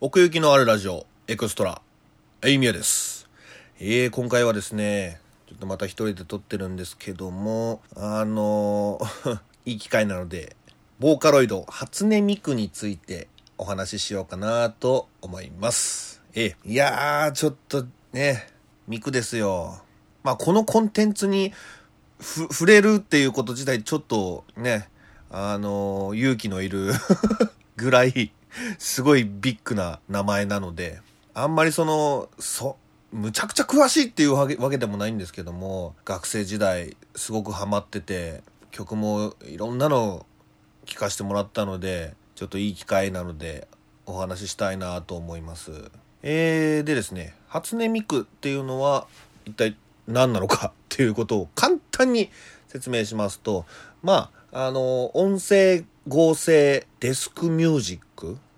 奥行きのあるラジオ、エクストラ、エイミヤです。えー、今回はですね、ちょっとまた一人で撮ってるんですけども、あのー いい機会なので、ボーカロイド、初音ミクについてお話ししようかなと思います。えー、いやー、ちょっとね、ミクですよ。まあ、このコンテンツに触れるっていうこと自体ちょっとね、あのー勇気のいる ぐらい、すごいビッグな名前なので、あんまりその、そ、むちゃくちゃ詳しいっていうわけでもないんですけども、学生時代すごくハマってて、曲もいろんなの聴かせてもらったので、ちょっといい機会なのでお話ししたいなと思います。えー、でですね、初音ミクっていうのは一体何なのか っていうことを簡単に説明しますと、まあ、あの、音声合成デスクミュージック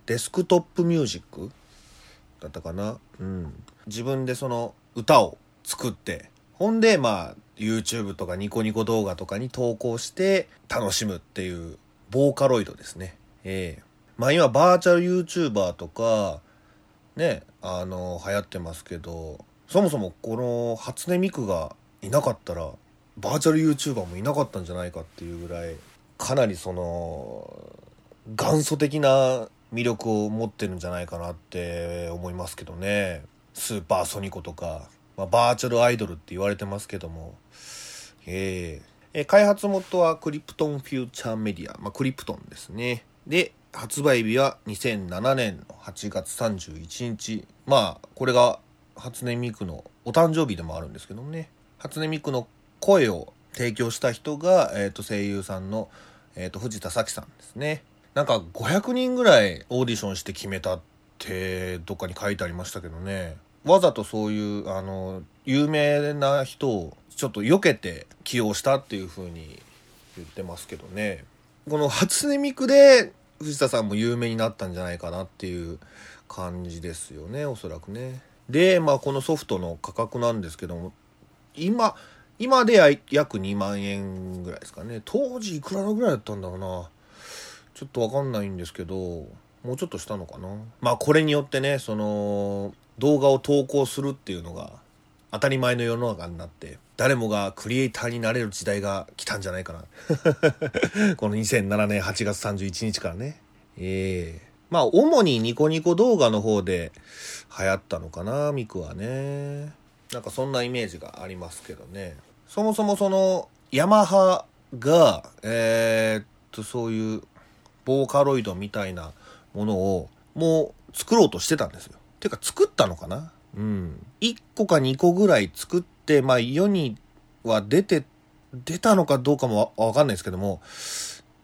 デスクトップミュージックだったかな？うん。自分でその歌を作って、ほんで、まあ、YouTube とかニコニコ動画とかに投稿して楽しむっていう、ボーカロイドですね。ええまあ今、バーチャル YouTuber とか、ね、あの、流行ってますけど、そもそもこの初音ミクがいなかったら、バーチャル YouTuber もいなかったんじゃないかっていうぐらい、かなりその、元祖的な魅力を持ってるんじゃないかなって思いますけどね。スーパーソニコとか、まあ、バーチャルアイドルって言われてますけども、えええ開発元はクリプトンフューチャーメディア、まあ、クリプトンですね。で、発売日は2007年の8月31日。まあ、これが初音ミクのお誕生日でもあるんですけどもね。初音ミクの声を提供した人が、えっ、と、声優さんの、えっ、と、藤田咲さんですね。なんか500人ぐらいオーディションして決めたって、どっかに書いてありましたけどね。わざとそういう、あの、有名な人をちょっと避けて起用したっていう風に言ってますけどね。この初音ミクで藤田さんも有名になったんじゃないかなっていう感じですよね、おそらくね。で、まあこのソフトの価格なんですけども、今、今で約2万円ぐらいですかね。当時いくらぐらいだったんだろうな。ちょっとわかんないんですけど、もうちょっとしたのかな？まあこれによってね、その、動画を投稿するっていうのが当たり前の世の中になって、誰もがクリエイターになれる時代が来たんじゃないかな。この2007年8月31日からね。ええまあ主にニコニコ動画の方で流行ったのかな、ミクはね。なんかそんなイメージがありますけどね。そもそもその、ヤマハが、えーっと、そういう、ボーカロイドみたいなものを、もう作ろうとしてたんですよ。てか作ったのかな？うん。1個か2個ぐらい作って、まあ世には出て、出たのかどうかもわかんないですけども、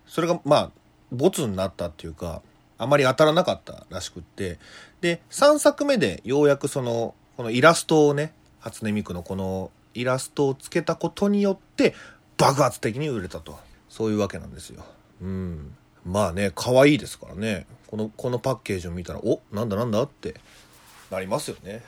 それがまあ、ボツになったっていうか、あまり当たらなかったらしくって、で、3作目でようやくその、このイラストをね、初音ミクのこのイラストをつけたことによって、爆発的に売れたと。そういうわけなんですよ。うん。まあね、可愛いですからね。この、このパッケージを見たら、おなんだなんだってなりますよね。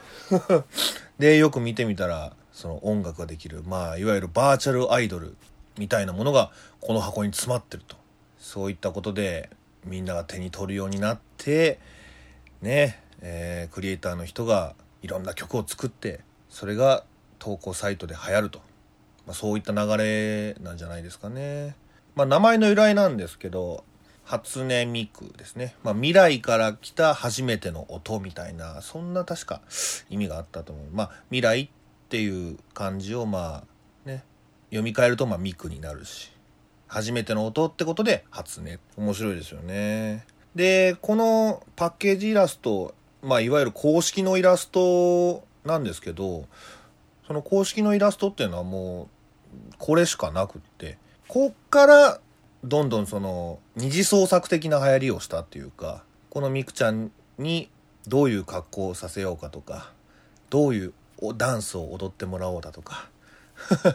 で、よく見てみたら、その音楽ができる、まあ、いわゆるバーチャルアイドルみたいなものがこの箱に詰まってると。そういったことで、みんなが手に取るようになって、ね、えークリエイターの人がいろんな曲を作って、それが投稿サイトで流行ると。まあ、そういった流れなんじゃないですかね。まあ、名前の由来なんですけど、初音ミクですね。まあ、未来から来た初めての音みたいな、そんな確か意味があったと思う。まあ、未来っていう漢字をまあ、ね、読み替えるとまあミクになるし、初めての音ってことで初音。面白いですよね。で、このパッケージイラスト、まあ、いわゆる公式のイラストなんですけど、その公式のイラストっていうのはもう、これしかなくって、こっから、どんどんその、二次創作的な流行りをしたっていうか、このミクちゃんにどういう格好をさせようかとか、どういうダンスを踊ってもらおうだとか、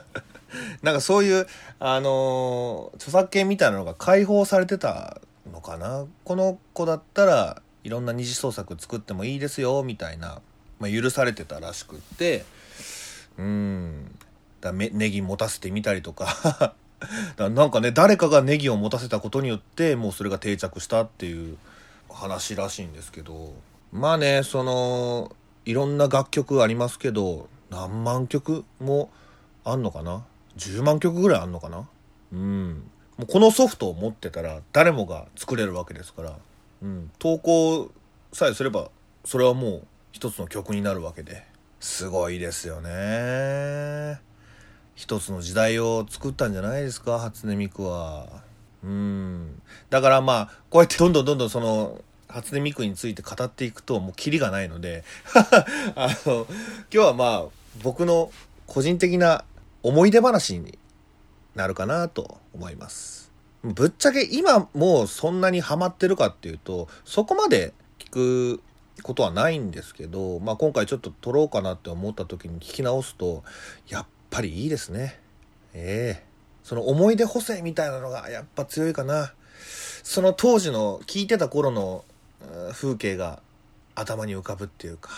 なんかそういう、あのー著作権みたいなのが解放されてたのかな。この子だったらいろんな二次創作作ってもいいですよ、みたいな、まあ、許されてたらしくって、うん。だネギ持たせてみたりとか なんかね誰かがネギを持たせたことによってもうそれが定着したっていう話らしいんですけどまあね、その、いろんな楽曲ありますけど、何万曲もあんのかな ?10 万曲ぐらいあんのかな？うん。もうこのソフトを持ってたら誰もが作れるわけですから、うん。投稿さえすれば、それはもう一つの曲になるわけで。すごいですよね。一つの時代を作ったんじゃないですか、初音ミクは。うん。だからまあ、こうやってどんどんどんどんその、初音ミクについて語っていくともうキリがないので あの、今日はまあ、僕の個人的な思い出話になるかなと思います。ぶっちゃけ今もうそんなにハマってるかっていうと、そこまで聞くことはないんですけど、まあ今回ちょっと撮ろうかなって思った時に聞き直すと、やっぱりいいですね。ええその思い出補正みたいなのがやっぱ強いかな。その当時の聞いてた頃の風景が頭に浮かぶっていうか。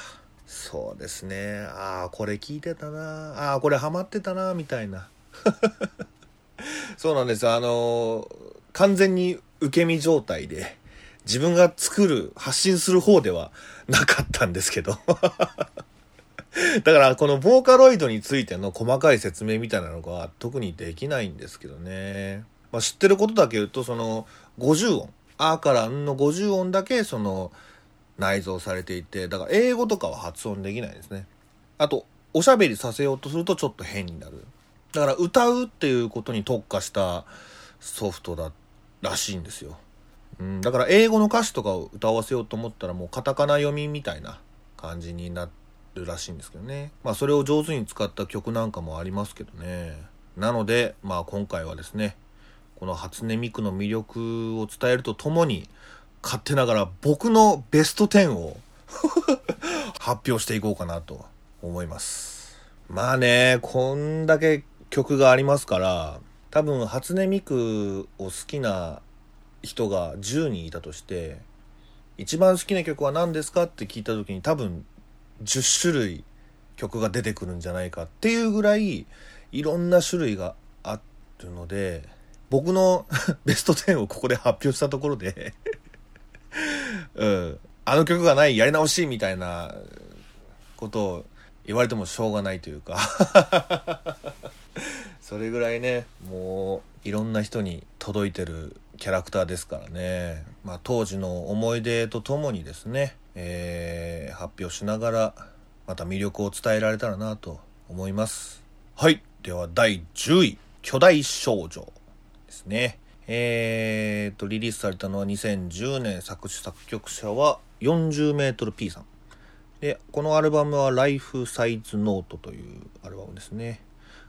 そうですね。ああ、これ聞いてたな。ああ、これハマってたな、みたいな。そうなんです。あの完全に受け身状態で、自分が作る、発信する方ではなかったんですけど。だから、このボーカロイドについての細かい説明みたいなのが特にできないんですけどね。まあ、知ってることだけ言うと、その、50音。あからんの50音だけ、その、内蔵されていて、だから英語とかは発音できないですね。あと、おしゃべりさせようとするとちょっと変になる。だから歌うっていうことに特化したソフトだらしいんですよ。うん、だから英語の歌詞とかを歌わせようと思ったらもうカタカナ読みみたいな感じになってるらしいんですけどね。まあそれを上手に使った曲なんかもありますけどね。なので、まあ今回はですね、この初音ミクの魅力を伝えるとともに、勝手ながら僕のベスト10を 発表していこうかなと思います。まあね、こんだけ曲がありますから、多分初音ミクを好きな人が10人いたとして、一番好きな曲は何ですかって聞いた時に多分10種類曲が出てくるんじゃないかっていうぐらいいろんな種類があるので、僕の ベスト10をここで発表したところでうん、あの曲がないやり直しみたいなことを言われてもしょうがないというか。それぐらいねもういろんな人に届いてるキャラクターですからね、まあ、当時の思い出とともにですね、えー、発表しながらまた魅力を伝えられたらなと思いますはいでは第10位巨大少女ですねえー、と、リリースされたのは2010年作詞作曲者は 40m P さん。で、このアルバムは Life Size Note というアルバムですね。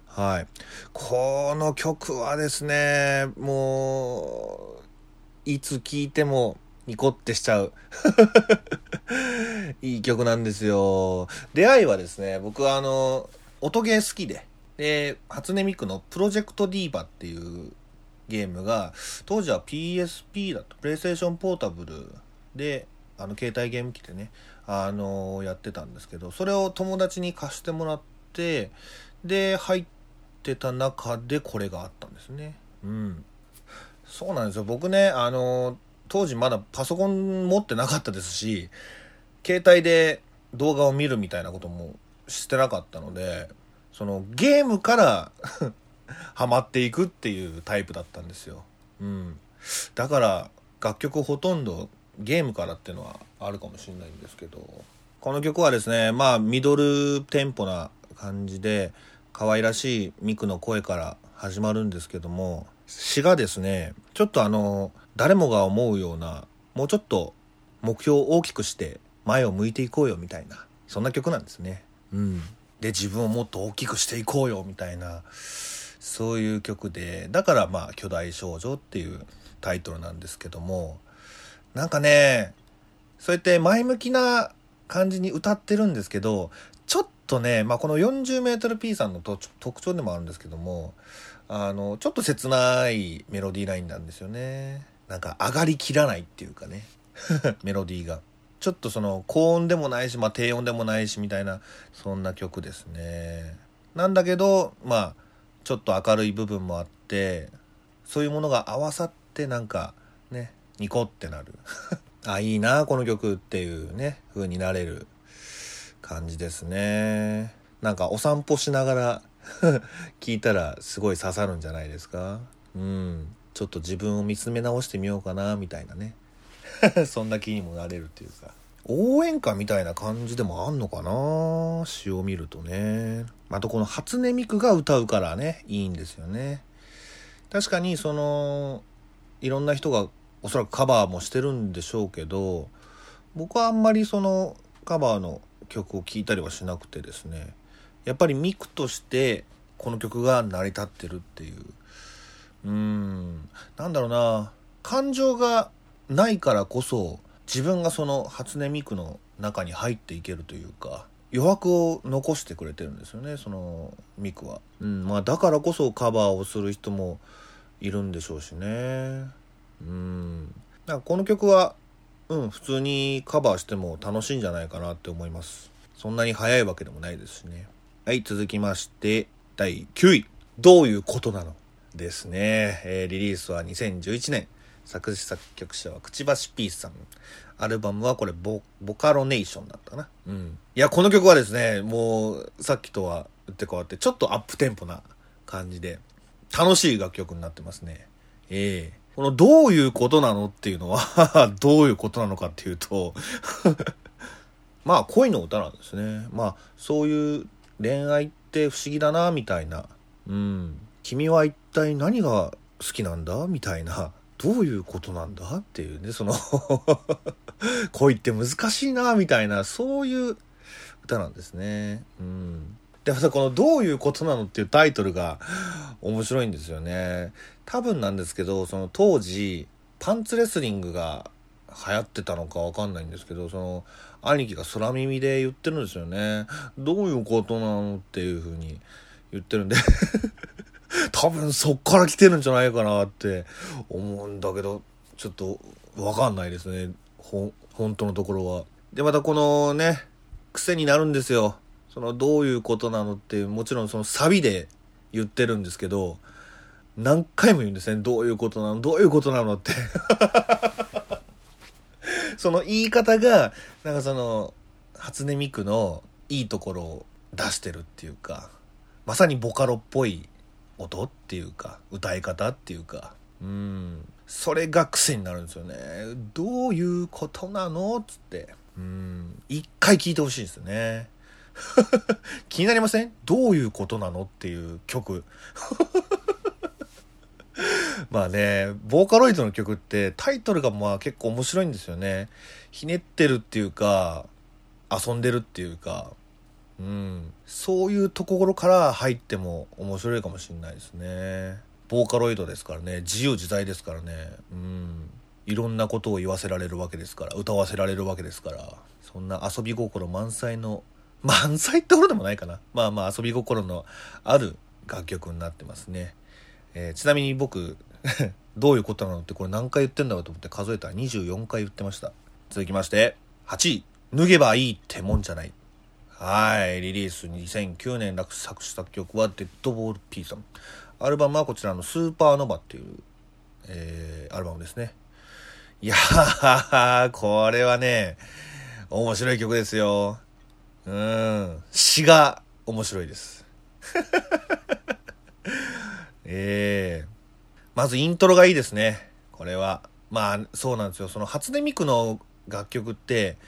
はい。この曲はですね、もう、いつ聴いてもニコってしちゃう。いい曲なんですよ。出会いはですね、僕はあの、音ゲー好きで、で、初音ミクのプロジェクトディーバっていうゲームが、当時は PSP だと、プレイステーションポータブルで、あの、携帯ゲーム機でね、あのー、やってたんですけど、それを友達に貸してもらって、で、入ってた中でこれがあったんですね。うん。そうなんですよ。僕ね、あのー、当時まだパソコン持ってなかったですし、携帯で動画を見るみたいなこともしてなかったので、そのゲームから ハマっていくっていうタイプだったんですよ。うん。だから楽曲ほとんどゲームからっていうのはあるかもしれないんですけど、この曲はですね、まあミドルテンポな感じで可愛らしいミクの声から始まるんですけども、詩がですね、ちょっとあの、誰もが思うような、もうちょっと目標を大きくして前を向いていこうよみたいな、そんな曲なんですね。うん。で、自分をもっと大きくしていこうよみたいな、そういう曲で、だからまあ巨大少女っていうタイトルなんですけども、なんかね、そうやって前向きな感じに歌ってるんですけど、ちょっとね、まあこの 40mP さんの特徴でもあるんですけども、あの、ちょっと切ないメロディーラインなんですよね。なんか上がりきらないっていうかね、メロディーが。ちょっとその高音でもないし、まあ低音でもないしみたいな、そんな曲ですね。なんだけど、まあ、ちょっと明るい部分もあってそういうものが合わさってなんかねニコってなる あ、いいな、この曲っていうね、風になれる感じですね。なんかお散歩しながら 聞いたらすごい刺さるんじゃないですか？うん。ちょっと自分を見つめ直してみようかな、みたいなね。そんな気にもなれるっていうか。応援歌みたいな感じでもあんのかな？詩を見るとね。あとこの初音ミクが歌うからね、いいんですよね。確かにその、いろんな人がおそらくカバーもしてるんでしょうけど、僕はあんまりそのカバーの曲を聴いたりはしなくてですね、やっぱりミクとしてこの曲が成り立ってるっていう。うん、なんだろうな、感情がないからこそ、自分がその初音ミクの中に入っていけるというか余白を残してくれてるんですよねそのミクは、うん。まあ、だからこそカバーをする人もいるんでしょうしね。うん。だからこの曲はうん普通にカバーしても楽しいんじゃないかなって思います。そんなに早いわけでもないですしね。はい続きまして第9位。どういうことなのですね、えー、リリースは2011年作詞作曲者はくちばし P さん。アルバムはこれボ、ボカロネーションだったな。うん。いや、この曲はですね、もう、さっきとは打って変わって、ちょっとアップテンポな感じで、楽しい楽曲になってますね。ええー、このどういうことなのっていうのは どういうことなのかっていうと まあ恋の歌なんですね。まあそういう恋愛って不思議だな、みたいな。うん。君は一体何が好きなんだ？みたいなどういうことなんだ？っていうね、その 恋って難しいな、みたいな、そういう歌なんですね。うん。で、またこのどういうことなのっていうタイトルが面白いんですよね。多分なんですけど、その当時、パンツレスリングが流行ってたのかわかんないんですけど、その、兄貴が空耳で言ってるんですよね。どういうことなのっていう風に言ってるんで 多分そっから来てるんじゃないかなって思うんだけど、ちょっとわかんないですね。ほ、本当のところは。で、またこのね、癖になるんですよ。そのどういうことなのって、もちろんそのサビで言ってるんですけど、何回も言うんですね。どういうことなのどういうことなのって その言い方が、なんかその、初音ミクのいいところを出してるっていうか、まさにボカロっぽい音っていうか歌い方っていうか。うん。それが癖になるんですよね。どういうことなのっつって。うん。一回聞いてほしいんですよね。気になりません？どういうことなのっていう曲。まあね、ボーカロイドの曲ってタイトルがまあ結構面白いんですよね。ひねってるっていうか、遊んでるっていうか、うん、そういうところから入っても面白いかもしれないですね。ボーカロイドですからね。自由自在ですからね。うん。いろんなことを言わせられるわけですから。歌わせられるわけですから。そんな遊び心満載の満載ってことでもないかな。まあまあ遊び心のある楽曲になってますね、えー、ちなみに僕 どういうことなのってこれ何回言ってんだろうと思って数えたら24回言ってました。続きまして8位。脱げばいいってもんじゃない。はい、リリース2009年落作詞作曲はデッドボール P さん。アルバムはこちらのスーパーノバっていう、えー、アルバムですね。いやー、これはね、面白い曲ですよ。うん。詩が面白いです。え えー、まずイントロがいいですね。これは。まあ、そうなんですよ。その初音ミクの楽曲って、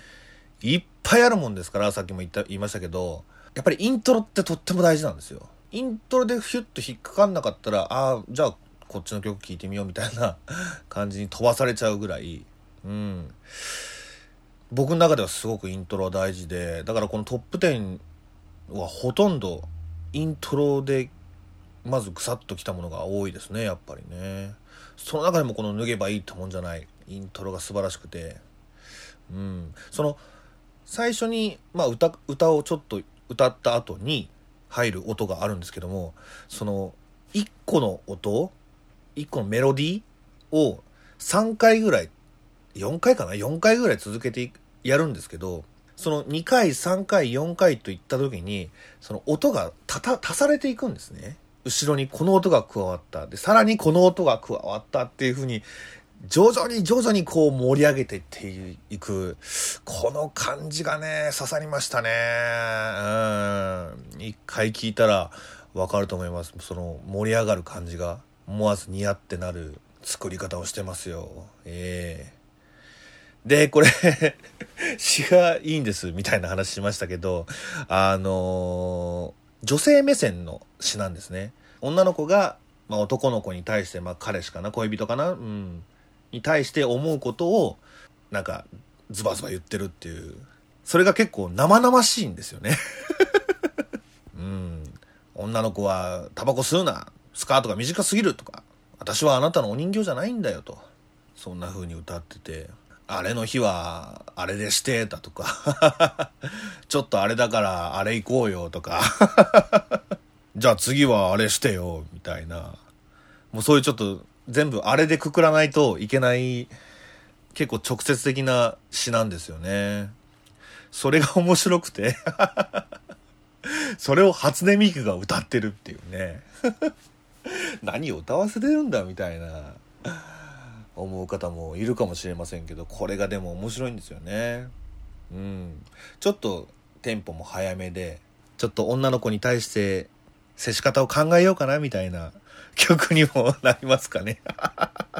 いっぱいあるもんですから、さっきも言った、言いましたけど、やっぱりイントロってとっても大事なんですよ。イントロでヒュッと引っかかんなかったら、ああ、じゃあこっちの曲聴いてみようみたいな 感じに飛ばされちゃうぐらい、うん。僕の中ではすごくイントロは大事で、だからこのトップ10はほとんどイントロでまずぐさっときたものが多いですね、やっぱりね。その中でもこの脱げばいいってもんじゃない、イントロが素晴らしくて、うん。その、最初に、まあ歌、歌をちょっと歌った後に入る音があるんですけども、その、1個の音、1個のメロディーを3回ぐらい、4回かな ?4 回ぐらい続けてやるんですけど、その2回、3回、4回といった時に、その音が足されていくんですね。後ろにこの音が加わった。で、さらにこの音が加わったっていう風に徐々に徐々にこう盛り上げていっていく、この感じがね、刺さりましたね。うん。一回聞いたらわかると思います。その盛り上がる感じが思わず似合ってなる作り方をしてますよ。ええー、で、これ 詩がいいんです、みたいな話しましたけど、あのー、女性目線の詩なんですね。女の子が、まあ、男の子に対して、まあ、彼氏かな、恋人かな、うん。に対して思うことを、なんか、ズバズバ言ってるっていう。それが結構生々しいんですよね うん。女の子は、タバコ吸うな。スカートが短すぎるとか。私はあなたのお人形じゃないんだよと。そんな風に歌ってて。あれの日は、あれでしてたとか ちょっとあれだからあれ行こうよとか じゃあ次はあれしてよ、みたいな。もうそういうちょっと全部あれでくくらないといけない結構直接的な詩なんですよね。それが面白くて それを初音ミクが歌ってるっていうね 何を歌わせてるんだみたいな思う方もいるかもしれませんけど、これがでも面白いんですよね。うん。ちょっとテンポも早めで、ちょっと女の子に対して接し方を考えようかなみたいな曲にもなりますかね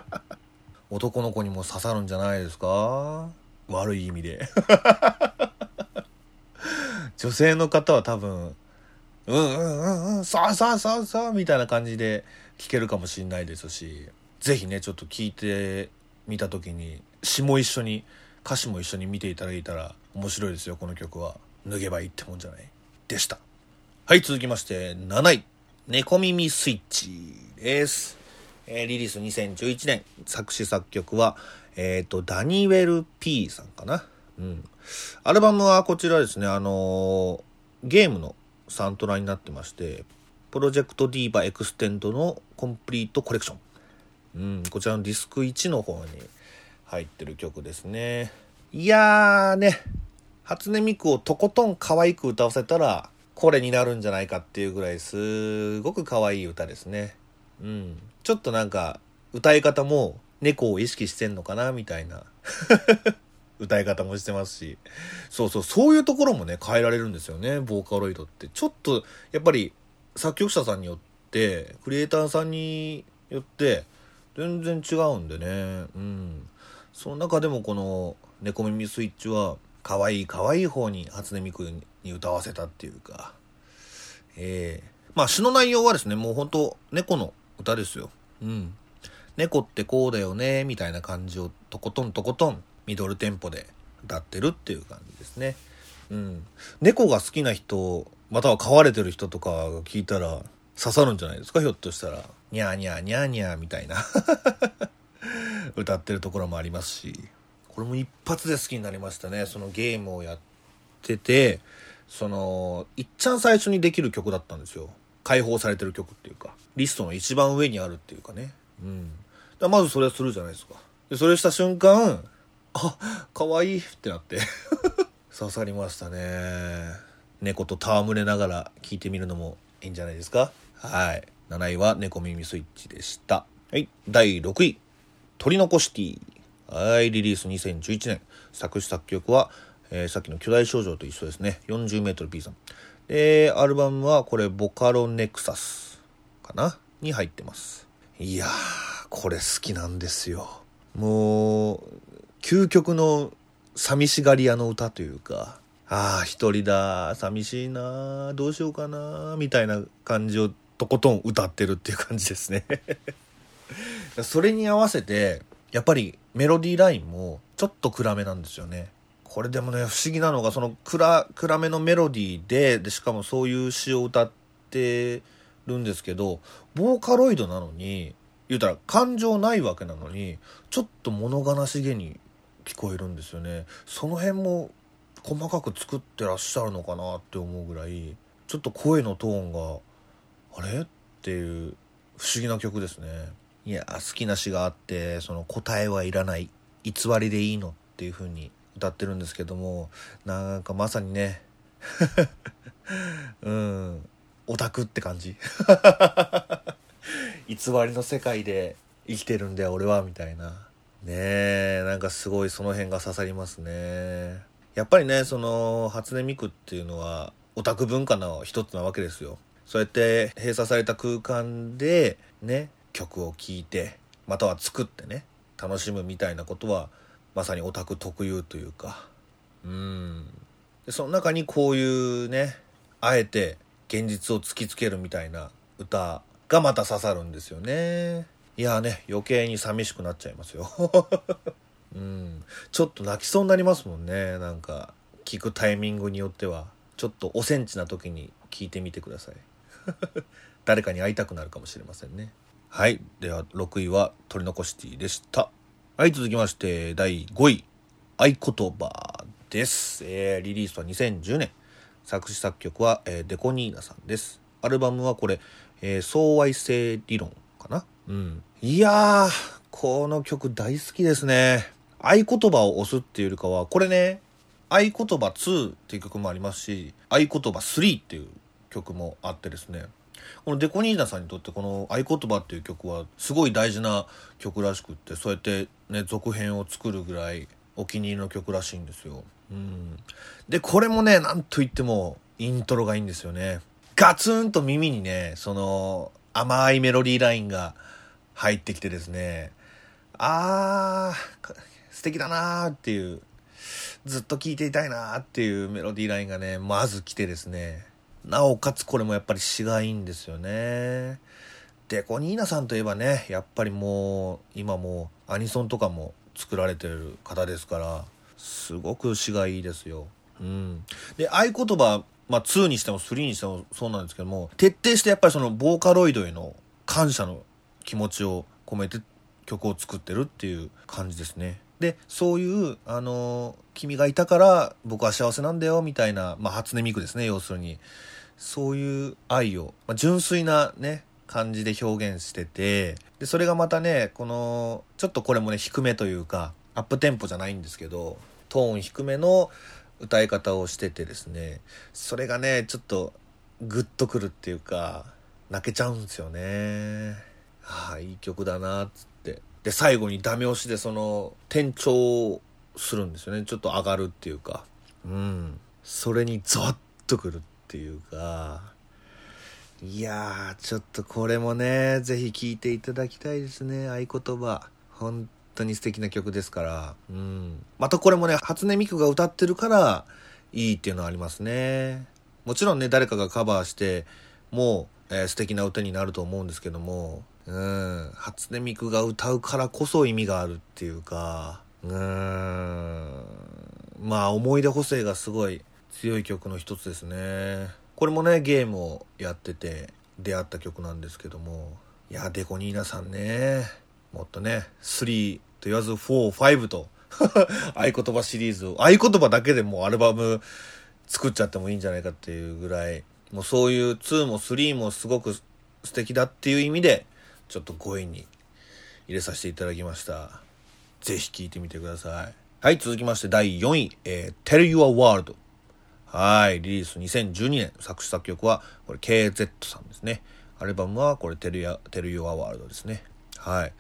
男の子にも刺さるんじゃないですか？悪い意味で 女性の方は多分、うんうんうんうん、さあさあさあさあみたいな感じで聴けるかもしんないですし、ぜひね、ちょっと聞いてみた時に、詩も一緒に、歌詞も一緒に見ていただいたら面白いですよ、この曲は。脱げばいいってもんじゃない？でした。はい、続きまして、7位。猫耳スイッチです。えー、リリース2011年。作詞作曲は、えっ、ー、と、ダニウェル P さんかな。うん。アルバムはこちらですね、あのー、ゲームのサントラになってまして、 Project DIVA extend のコンプリートコレクション。うん、こちらのディスク1の方に入ってる曲ですね。いやーね、初音ミクをとことん可愛く歌わせたら、これになるんじゃないかっていうぐらいすごく可愛い歌ですね。うん。ちょっとなんか、歌い方も猫を意識してんのかなみたいな 歌い方もしてますし。そうそう、そういうところもね、変えられるんですよね、ボーカロイドって。ちょっと、やっぱり、作曲者さんによって、クリエイターさんによって、全然違うんでね。うん。その中でもこの、猫耳スイッチは、可愛い可愛い方に初音ミクに歌わせたっていうか、ええー、まあ詩の内容はですね、もうほんと猫の歌ですよ。うん。猫ってこうだよね、みたいな感じをとことんとことんミドルテンポで歌ってるっていう感じですね。うん。猫が好きな人、または飼われてる人とかが聞いたら刺さるんじゃないですか、ひょっとしたら。にゃーにゃーにゃーにゃーみたいな 歌ってるところもありますし。これも一発で好きになりましたね。そのゲームをやってて、その、いっちゃん最初にできる曲だったんですよ。解放されてる曲っていうか、リストの一番上にあるっていうかね。うん。だまずそれはするじゃないですか。で、それした瞬間、あ、かわいいってなって 刺さりましたね。猫と戯れながら聴いてみるのもいいんじゃないですか。はい。7位は猫耳スイッチでした。はい。第6位。取り残しティはい、リリース2011年。作詞作曲は、えー、さっきの巨大少女と一緒ですね。40メートル P さん。で、アルバムはこれ、ボカロネクサスかな？に入ってます。いやー、これ好きなんですよ。もう、究極の寂しがり屋の歌というか、ああ、一人だ、寂しいな、どうしようかな、みたいな感じをとことん歌ってるっていう感じですね それに合わせて、やっぱりメロディーラインもちょっと暗めなんですよね。これでもね、不思議なのが、その暗、暗めのメロディーで、で、しかもそういう詩を歌ってるんですけど、ボーカロイドなのに、言うたら感情ないわけなのに、ちょっと物悲しげに聞こえるんですよね。その辺も細かく作ってらっしゃるのかなって思うぐらい、ちょっと声のトーンが、あれ？っていう不思議な曲ですね。いや、好きな詩があって、その答えはいらない、偽りでいいのっていう風に歌ってるんですけども、なんかまさにね、うん、オタクって感じ。偽りの世界で生きてるんだよ、俺は、みたいな。ねえ、なんかすごいその辺が刺さりますね。やっぱりね、その、初音ミクっていうのは、オタク文化の一つなわけですよ。そうやって閉鎖された空間で、ね、曲を聴いて、または作ってね、楽しむみたいなことは、まさにオタク特有というか、うん。で、その中にこういうね、あえて現実を突きつけるみたいな歌がまた刺さるんですよね。いやね、余計に寂しくなっちゃいますよ。うん。ちょっと泣きそうになりますもんね。なんか、聞くタイミングによっては。ちょっとおセンチな時に聞いてみてください。誰かに会いたくなるかもしれませんね。はい。では、6位は、取り残しティでした。はい、続きまして、第5位。合言葉です。えー、リリースは2010年。作詞作曲は、えー、デコニーナさんです。アルバムはこれ、えー、相愛性理論かな？うん。いやー、この曲大好きですね。合言葉を押すっていうよりかは、これね、合言葉2っていう曲もありますし、合言葉3っていう曲もあってですね、このデコニーナさんにとってこの合言葉っていう曲はすごい大事な曲らしくって、そうやってね、続編を作るぐらいお気に入りの曲らしいんですよ。うん。で、これもね、なんと言ってもイントロがいいんですよね。ガツンと耳にね、その甘いメロディーラインが入ってきてですね、あー、素敵だなーっていう、ずっと聴いていたいなーっていうメロディーラインがね、まず来てですね、なおかつこれもやっぱり詩がいいんですよね。デコニーナさんといえばね、やっぱりもう、今もうアニソンとかも作られてる方ですから、すごく詩がいいですよ。うん。で、合言葉、まあ2にしても3にしてもそうなんですけども、徹底してやっぱりそのボーカロイドへの感謝の気持ちを込めて曲を作ってるっていう感じですね。で、そういう、あの、君がいたから僕は幸せなんだよみたいな、まあ初音ミクですね、要するに。そういう愛を、まあ、純粋なね、感じで表現してて、で、それがまたね、この、ちょっとこれもね、低めというか、アップテンポじゃないんですけど、トーン低めの歌い方をしててですね、それがね、ちょっとグッとくるっていうか、泣けちゃうんですよね。ああ、いい曲だな、つって。で、最後にダメ押しでその、転調するんですよね。ちょっと上がるっていうか。うん。それにゾワッとくるってというか、いや、ちょっとこれもね、ぜひ聴いていただきたいですね、合言葉。本当に素敵な曲ですから。うん。またこれもね、初音ミクが歌ってるから、いいっていうのはありますね。もちろんね、誰かがカバーして、もう、えー、素敵な歌になると思うんですけども、うん、初音ミクが歌うからこそ意味があるっていうか、うん、まあ思い出補正がすごい強い曲の一つですね。これもね、ゲームをやってて出会った曲なんですけども、いや、デコニーナさんね、もっとね、3と言わず4、5と 合言葉シリーズを、合言葉だけでもうアルバム作っちゃってもいいんじゃないかっていうぐらい、もうそういう2も3もすごく素敵だっていう意味で、ちょっと5位に入れさせていただきました。ぜひ聴いてみてください。はい、続きまして第4位、えー、Tell Your World。はい、リリース2012年、作詞作曲は、これ KZ さんですね。アルバムはこれ Tell Your, Tell Your World ですね。はい。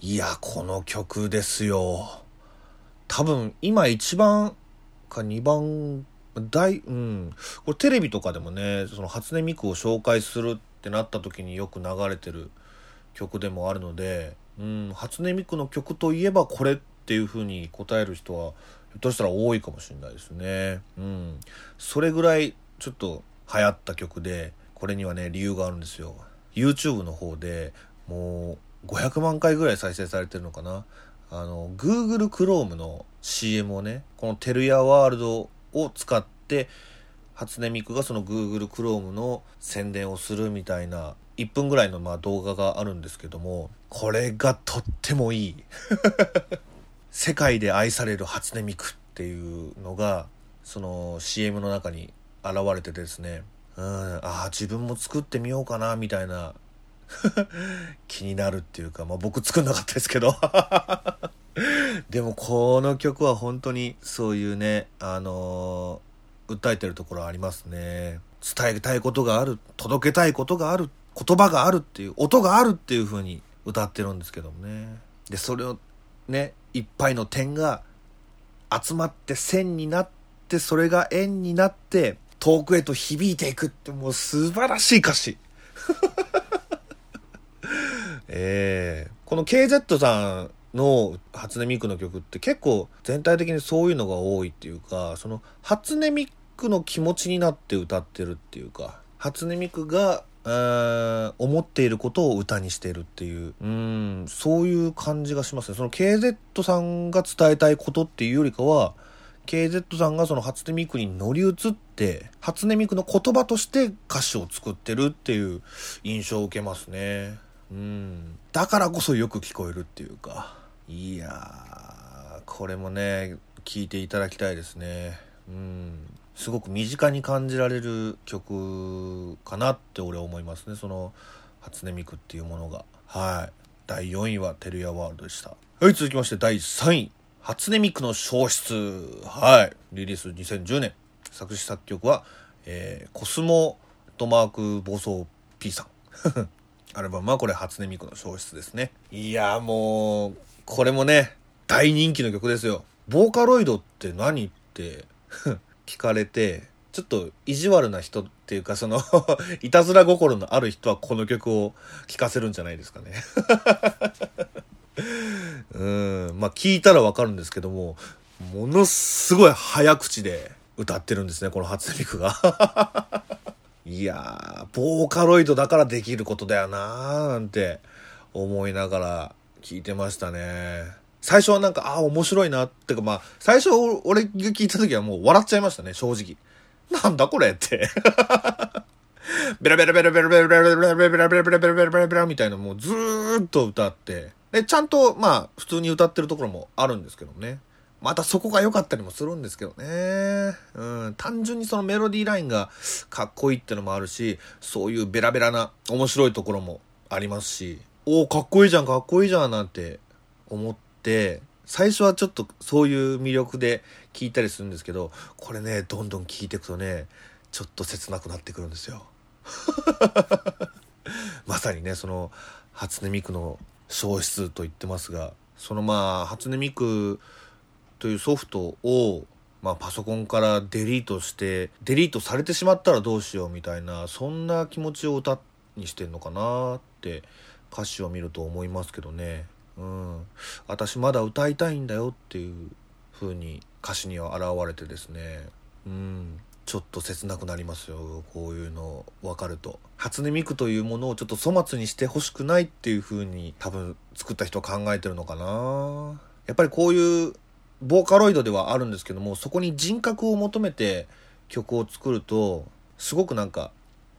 いや、この曲ですよ。多分、今一番か2番、大、うん。これテレビとかでもね、その初音ミクを紹介するってなった時によく流れてる曲でもあるので、うん、初音ミクの曲といえばこれっていう風に答える人は、ひょっとしたら多いかもしれないですね。うん。それぐらいちょっと流行った曲で、これにはね、理由があるんですよ。YouTube の方でもう500万回ぐらい再生されてるのかな。あの、Google Chrome の CM をね、このテルヤワールドを使って、初音ミクがその Google Chrome の宣伝をするみたいな1分ぐらいのま動画があるんですけども、これがとってもいい。世界で愛される初音ミクっていうのが、その CM の中に現れてですね、うん、ああ、自分も作ってみようかな、みたいな 気になるっていうか、まあ僕作んなかったですけど でもこの曲は本当にそういうね、あのー、訴えてるところありますね。伝えたいことがある、届けたいことがある言葉があるっていう、音があるっていう風に歌ってるんですけどもね。で、それをね、いっぱいの点が集まって線になって、それが円になって、遠くへと響いていくってもう素晴らしい歌詞。えー、この KZ さんの初音ミクの曲って結構全体的にそういうのが多いっていうか、その初音ミクの気持ちになって歌ってるっていうか、初音ミクが思っていることを歌にしているっていう、うん、そういう感じがしますね。その KZ さんが伝えたいことっていうよりかは、KZ さんがその初音ミクに乗り移って、初音ミクの言葉として歌詞を作ってるっていう印象を受けますね。うん。だからこそよく聞こえるっていうか。いやー、これもね、聞いていただきたいですね。うん。すごく身近に感じられる曲かなって俺は思いますね。その初音ミクっていうものが。はい。第4位はテルヤワールドでした。はい続きまして第3位。初音ミクの消失。はい。リリース2010年。作詞作曲は、えー、コスモトマーク暴走 P さん。アルバムはこれ初音ミクの消失ですね。いやもうこれもね大人気の曲ですよ。ボーカロイドって何って。聞かれて、ちょっと意地悪な人っていうか、その いたずら心のある人はこの曲を聴かせるんじゃないですかね。うん、まあ聞いたらわかるんですけども、ものすごい早口で歌ってるんですね、この初音ミクが。いやー、ボーカロイドだからできることだよなーなんて思いながら聞いてましたね。最初はなんか、ああ、面白いなってか、まあ、最初俺が聞いた時はもう笑っちゃいましたね、正直。なんだこれって。ベラベラベラベラベラベラベラベラベラベラベラベラベラベラベラベラみたいなもうずーっと歌って。で、ちゃんと、まあ、普通に歌ってるところもあるんですけどね。またそこが良かったりもするんですけどね。うん、単純にそのメロディーラインがかっこいいってのもあるし、そういうベラベラな面白いところもありますし、おお、かっこいいじゃん、かっこいいじゃん、なんて思って、最初はちょっとそういう魅力で聞いたりするんですけど、これね、どんどん聞いていくとね、ちょっと切なくなってくるんですよ。まさにね、その、初音ミクの消失と言ってますが、そのまあ、初音ミクというソフトを、まあ、パソコンからデリートして、デリートされてしまったらどうしようみたいな、そんな気持ちを歌にしてんのかなって歌詞を見ると思いますけどね。うん、私まだ歌いたいんだよっていう風に歌詞には現れてですね、うん、ちょっと切なくなりますよ。こういうの分かると。初音ミクというものをちょっと粗末にしてほしくないっていう風に多分作った人は考えてるのかな。やっぱりこういうボーカロイドではあるんですけどもそこに人格を求めて曲を作るとすごくなんか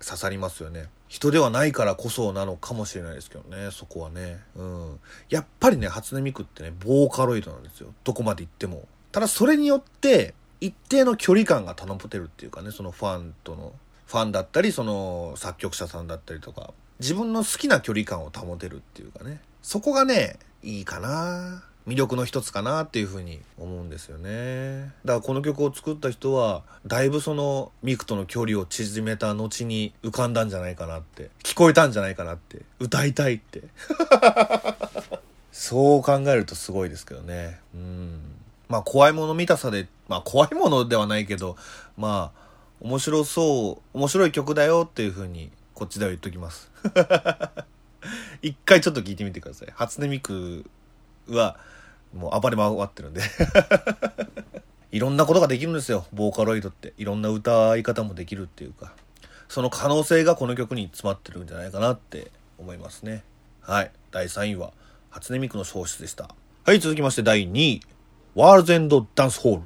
刺さりますよね。人ではないからこそなのかもしれないですけどね、そこはね。うん。やっぱりね、初音ミクってね、ボーカロイドなんですよ。どこまで行っても。ただそれによって、一定の距離感が保てるっていうかね、そのファンとの、ファンだったり、その作曲者さんだったりとか、自分の好きな距離感を保てるっていうかね。そこがね、いいかな魅力の一つかなっていうふうに思うんですよね。だからこの曲を作った人は、だいぶそのミクとの距離を縮めた後に浮かんだんじゃないかなって、聞こえたんじゃないかなって、歌いたいって。そう考えるとすごいですけどね。うん。まあ怖いもの見たさで、まあ怖いものではないけど、まあ面白そう、面白い曲だよっていうふうにこっちでは言っときます。一回ちょっと聞いてみてください。初音ミクは、もう暴れ回ってるんで いろんなことができるんですよ、ボーカロイドって。いろんな歌い方もできるっていうか、その可能性がこの曲に詰まってるんじゃないかなって思いますね。はい。第3位は、初音ミクの消失でした。はい、続きまして第2位、ワールズエンドダンスホール。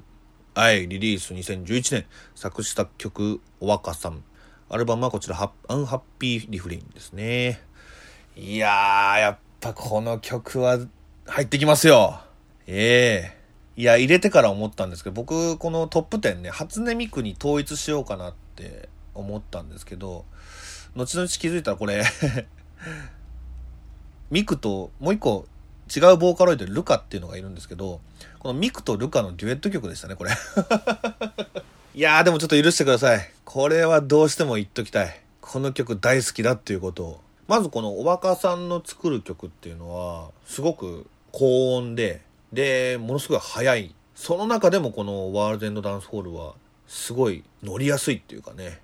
はい、リリース2011年、作詞作曲、お若さん。アルバムはこちら、アンハッピーリフレインですね。いやー、やっぱこの曲は入ってきますよ。ええいや、入れてから思ったんですけど、僕、このトップ10ね、初音ミクに統一しようかなって思ったんですけど、後々気づいたらこれ ミクともう一個違うボーカロイドルカっていうのがいるんですけど、このミクとルカのデュエット曲でしたね、これ いやーでもちょっと許してください。これはどうしても言っときたい。この曲大好きだっていうことを。まずこのお若さんの作る曲っていうのは、すごく高音で、で、ものすごい速い。その中でもこのワールドエンドダンスホールは、すごい乗りやすいっていうかね、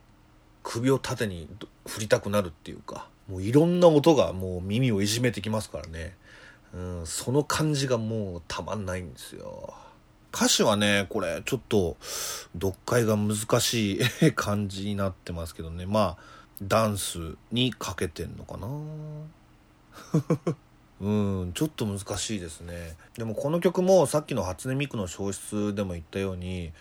首を縦に振りたくなるっていうか、もういろんな音がもう耳をいじめてきますからね。うん、その感じがもうたまんないんですよ。歌詞はね、これちょっと読解が難しい 感じになってますけどね。まあ、ダンスにかけてんのかなうんちょっと難しいですね。でもこの曲もさっきの初音ミクの消失でも言ったように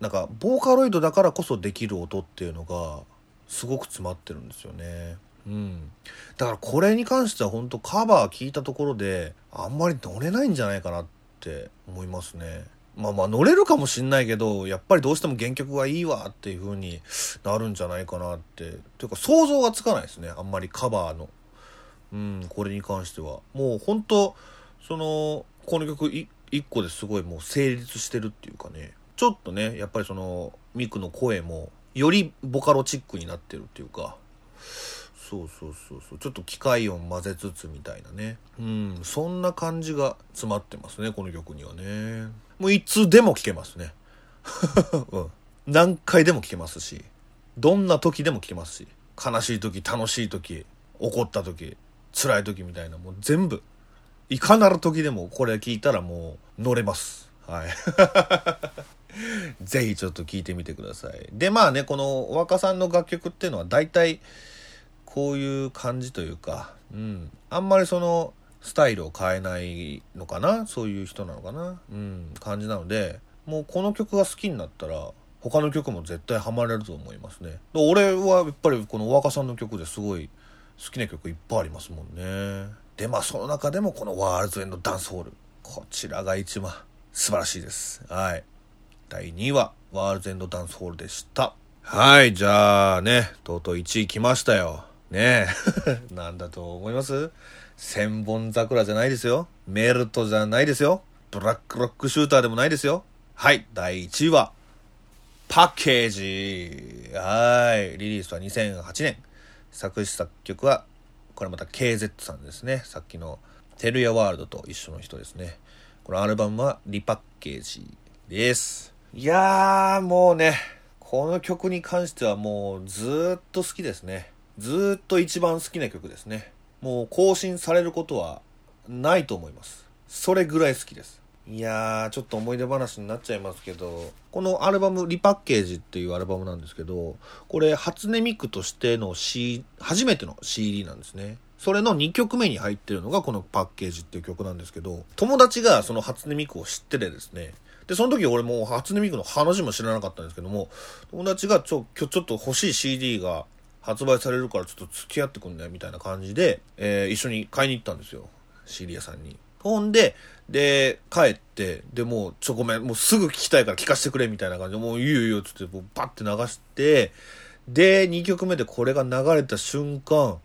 なんかボーカロイドだからこそできる音っていうのがすごく詰まってるんですよね。うん。だからこれに関しては本当カバー聞いたところであんまり乗れないんじゃないかなって思いますね。まあまあ乗れるかもしんないけどやっぱりどうしても原曲がいいわっていう風になるんじゃないかなって。というか想像がつかないですね。あんまりカバーの。うん、これに関しては。もう本当その、この曲一個ですごいもう成立してるっていうかね、ちょっとね、やっぱりその、ミクの声も、よりボカロチックになってるっていうか、そうそうそうそう、ちょっと機械音混ぜつつみたいなね。うん、そんな感じが詰まってますね、この曲にはね。もういつでも聴けますね。うん。何回でも聴けますし、どんな時でも聴けますし、悲しい時、楽しい時、怒った時、辛い時みたいな、もう全部、いかなる時でもこれ聞いたらもう乗れます。はい。ぜひちょっと聞いてみてください。で、まあね、この若さんの楽曲っていうのは大体こういう感じというか、うん。あんまりそのスタイルを変えないのかな？そういう人なのかな？うん、感じなので、もうこの曲が好きになったら、他の曲も絶対ハマれると思いますね。俺はやっぱりこの若さんの曲ですごい好きな曲いっぱいありますもんね。で、まあその中でもこのワールドエンドダンスホール。こちらが一番素晴らしいです。はい。第2位はワールドエンドダンスホールでした。はい、じゃあね、とうとう1位来ましたよ。ねえ。なんだと思います？千本桜じゃないですよ。メルトじゃないですよ。ブラックロックシューターでもないですよ。はい、第1位は、パッケージ。はい、リリースは2008年。作詞作曲は、これまた KZ さんですね。さっきのテルヤワールドと一緒の人ですね。このアルバムはリパッケージです。いやー、もうね、この曲に関してはもうずっと好きですね。ずっと一番好きな曲ですね。もう更新されることはないと思います。それぐらい好きです。いやー、ちょっと思い出話になっちゃいますけど、このアルバム、リパッケージっていうアルバムなんですけど、これ、初音ミクとしての C、初めての CD なんですね。それの2曲目に入ってるのがこのパッケージっていう曲なんですけど、友達がその初音ミクを知っててですね、で、その時俺も初音ミクの話も知らなかったんですけども、友達がちょ、今日ちょっと欲しい CD が発売されるからちょっと付き合ってくんねみたいな感じで、えー、一緒に買いに行ったんですよ。CD 屋さんに。ほんで、で、帰って、で、もう、ちょ、ごめん、もうすぐ聞きたいから聞かせてくれ、みたいな感じで、もういいよいいよ、つって、もうバッて流して、で、2曲目でこれが流れた瞬間、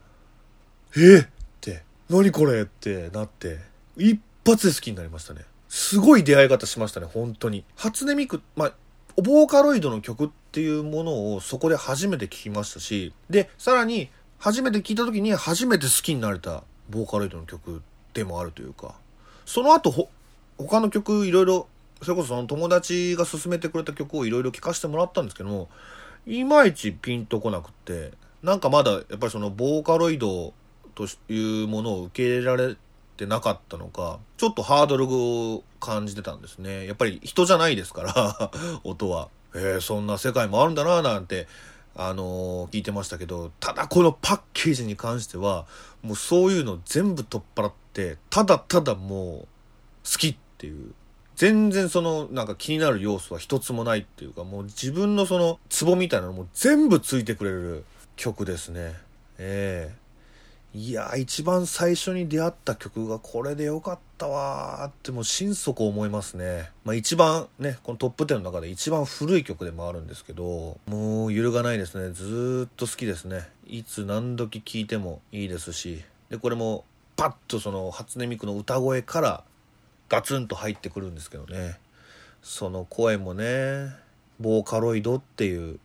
えって、何これってなって、一発で好きになりましたね。すごい出会い方しましたね、本当に。初音ミク、まあ、ボーカロイドの曲っていうものをそこで初めて聞きましたし、で、さらに、初めて聞いた時に初めて好きになれたボーカロイドの曲でもあるというか、その後ほ、他の曲いろいろ、それこそその友達が勧めてくれた曲をいろいろ聴かせてもらったんですけども、いまいちピンとこなくって、なんかまだやっぱりそのボーカロイドというものを受け入れられてなかったのか、ちょっとハードルを感じてたんですね。やっぱり人じゃないですから 音は。えー、そんな世界もあるんだななんて、あのー、聞いてましたけど、ただこのパッケージに関しては、もうそういうの全部取っ払って、ただただもう好きっていう。全然そのなんか気になる要素は一つもないっていうか、もう自分のそのツボみたいなのも全部ついてくれる曲ですね。ええーいや一番最初に出会った曲がこれでよかったわーってもう心底思いますね。まあ一番ね、このトップ10の中で一番古い曲でもあるんですけど、もう揺るがないですね。ずーっと好きですね。いつ何時聴いてもいいですし、で、これもパッとその初音ミクの歌声からガツンと入ってくるんですけどね。その声もね、ボーカロイドっていう、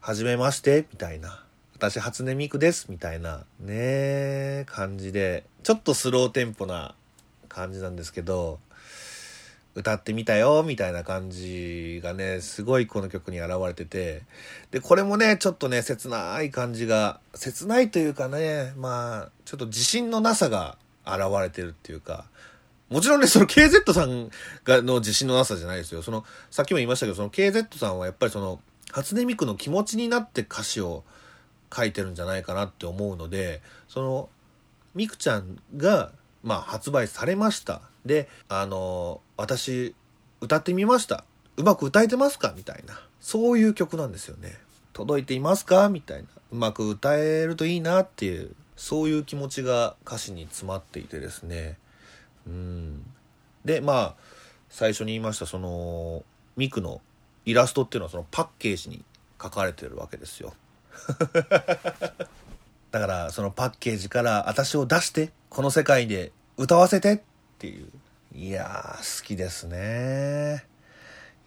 はじめましてみたいな。私初音ミクですみたいなね感じでちょっとスローテンポな感じなんですけど歌ってみたよ、みたいな感じがね、すごいこの曲に現れてて、で、これもね、ちょっとね、切ない感じが、切ないというかね、まあ、ちょっと自信のなさが現れてるっていうか、もちろんね、その KZ さんがの自信のなさじゃないですよ。その、さっきも言いましたけど、その KZ さんはやっぱりその、初音ミクの気持ちになって歌詞を書いてるんじゃないかなって思うので、その、ミクちゃんが、まあ、発売されました。で、あの、私、歌ってみました。うまく歌えてますか？みたいな。そういう曲なんですよね。届いていますか？みたいな。うまく歌えるといいなっていう、そういう気持ちが歌詞に詰まっていてですね。うん。で、まあ、最初に言いました、その、ミクのイラストっていうのはそのパッケージに書かれてるわけですよ。だからそのパッケージから私を出してこの世界で歌わせてっていう。いやー好きですね。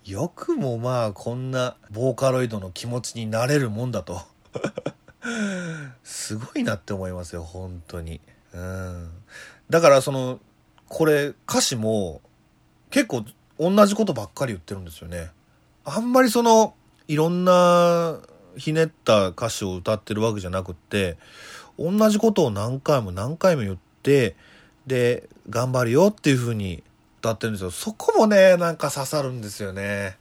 よくもまあこんなボーカロイドの気持ちになれるもんだと。すごいなって思いますよ本当に。うん。だからそのこれ歌詞も結構同じことばっかり言ってるんですよね。あんまりそのいろんなひねった歌詞を歌ってるわけじゃなくって、同じことを何回も何回も言って、で、頑張るよっていう風に歌ってるんですよ。そこもね、なんか刺さるんですよね。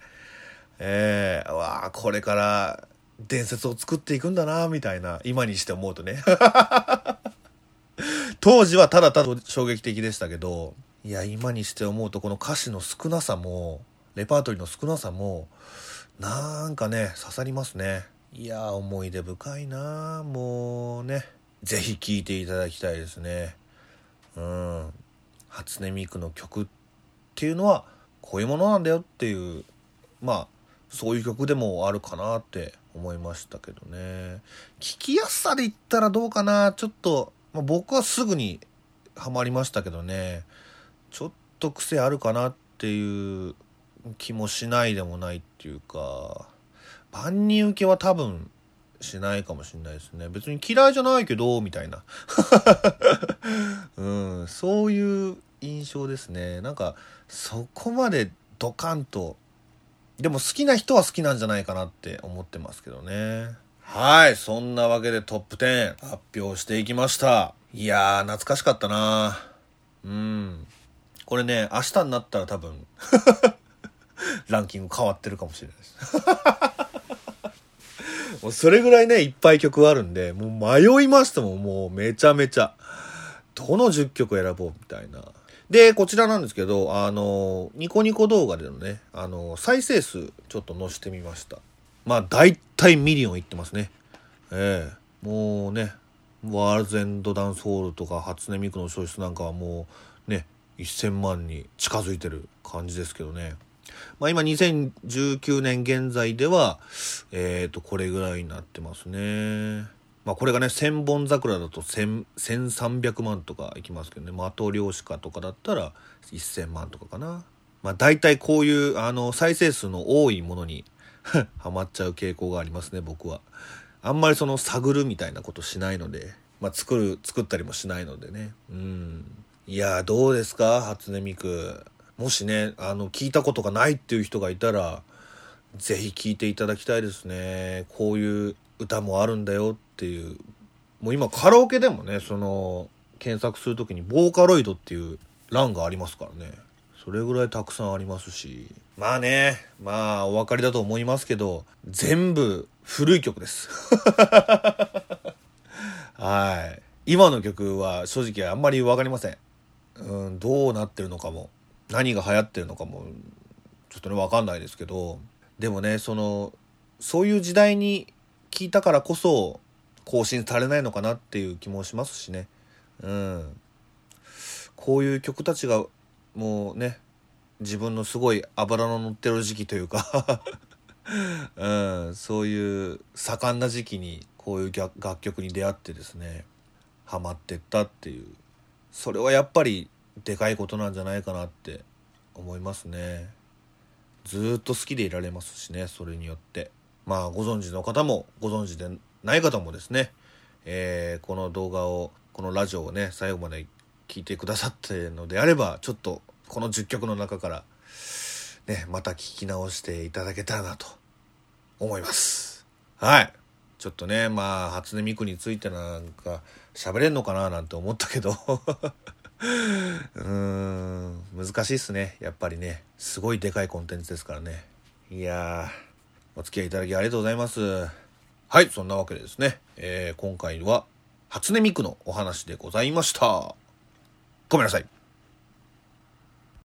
えー、わあ、これから伝説を作っていくんだな、みたいな、今にして思うとね。当時はただただ衝撃的でしたけど、いや、今にして思うとこの歌詞の少なさも、レパートリーの少なさも、なんかね、刺さりますね。いや思い出深いなもうね是非聴いていただきたいですねうん。初音ミクの曲っていうのはこういうものなんだよっていうまあそういう曲でもあるかなって思いましたけどね。聴きやすさで言ったらどうかな。ちょっと、まあ、僕はすぐにハマりましたけどね。ちょっと癖あるかなっていう気もしないでもないっていうか。万人受けは多分しないかもしれないですね。別に嫌いじゃないけど、みたいな。うん、そういう印象ですね。なんか、そこまでドカンと、でも好きな人は好きなんじゃないかなって思ってますけどね。はい、そんなわけでトップ10発表していきました。いやー、懐かしかったなうん。これね、明日になったら多分 ランキング変わってるかもしれないです。もうそれぐらいね、いっぱい曲あるんで、もう迷いましたも、もうめちゃめちゃ。どの10曲選ぼうみたいな。で、こちらなんですけど、あの、ニコニコ動画でのね、あの、再生数ちょっと載せてみました。まあ、大体ミリオンいってますね。ええー、もうね、ワールズエンドダンスホールとか初音ミクの消失なんかはもうね、1000万に近づいてる感じですけどね。まあ、今2019年現在では、えっ、ー、と、これぐらいになってますね。まあ、これがね、千本桜だと1300万とかいきますけどね、的漁師家とかだったら1000万とかかな。まあ、大体こういう、あの、再生数の多いものに ハマっちゃう傾向がありますね、僕は。あんまりその探るみたいなことしないので、まあ、作る、作ったりもしないのでね。うん。いやどうですか初音ミク。もしね、あの、聞いたことがないっていう人がいたら、ぜひ聴いていただきたいですね。こういう歌もあるんだよっていう。もう今カラオケでもね、その、検索する時にボーカロイドっていう欄がありますからね。それぐらいたくさんありますし。まあね、まあお分かりだと思いますけど、全部古い曲です。はい。今の曲は正直あんまり分かりません。うん、どうなってるのかも。何が流行ってるのかもちょっとね分かんないですけどでもねそのそういう時代に聞いたからこそ更新されないのかなっていう気もしますしね。うん。こういう曲たちがもうね自分のすごい脂の乗ってる時期というか うん、そういう盛んな時期にこういう楽曲に出会ってですねハマってったっていう。それはやっぱりでかいことなんじゃないかなって思いますねずっと好きでいられますしねそれによってまあご存知の方もご存知でない方もですね、えー、この動画をこのラジオをね最後まで聞いてくださってるのであればちょっとこの10曲の中からね、また聞き直していただけたらなと思います。はい。ちょっとね、まあ、初音ミクについてなんか喋れんのかななんて思ったけどうーん、難しいっすね。やっぱりね。すごいでかいコンテンツですからね。いやー、お付き合いいただきありがとうございます。はい、そんなわけでですね、えー、今回は初音ミクのお話でございました。ごめんなさい。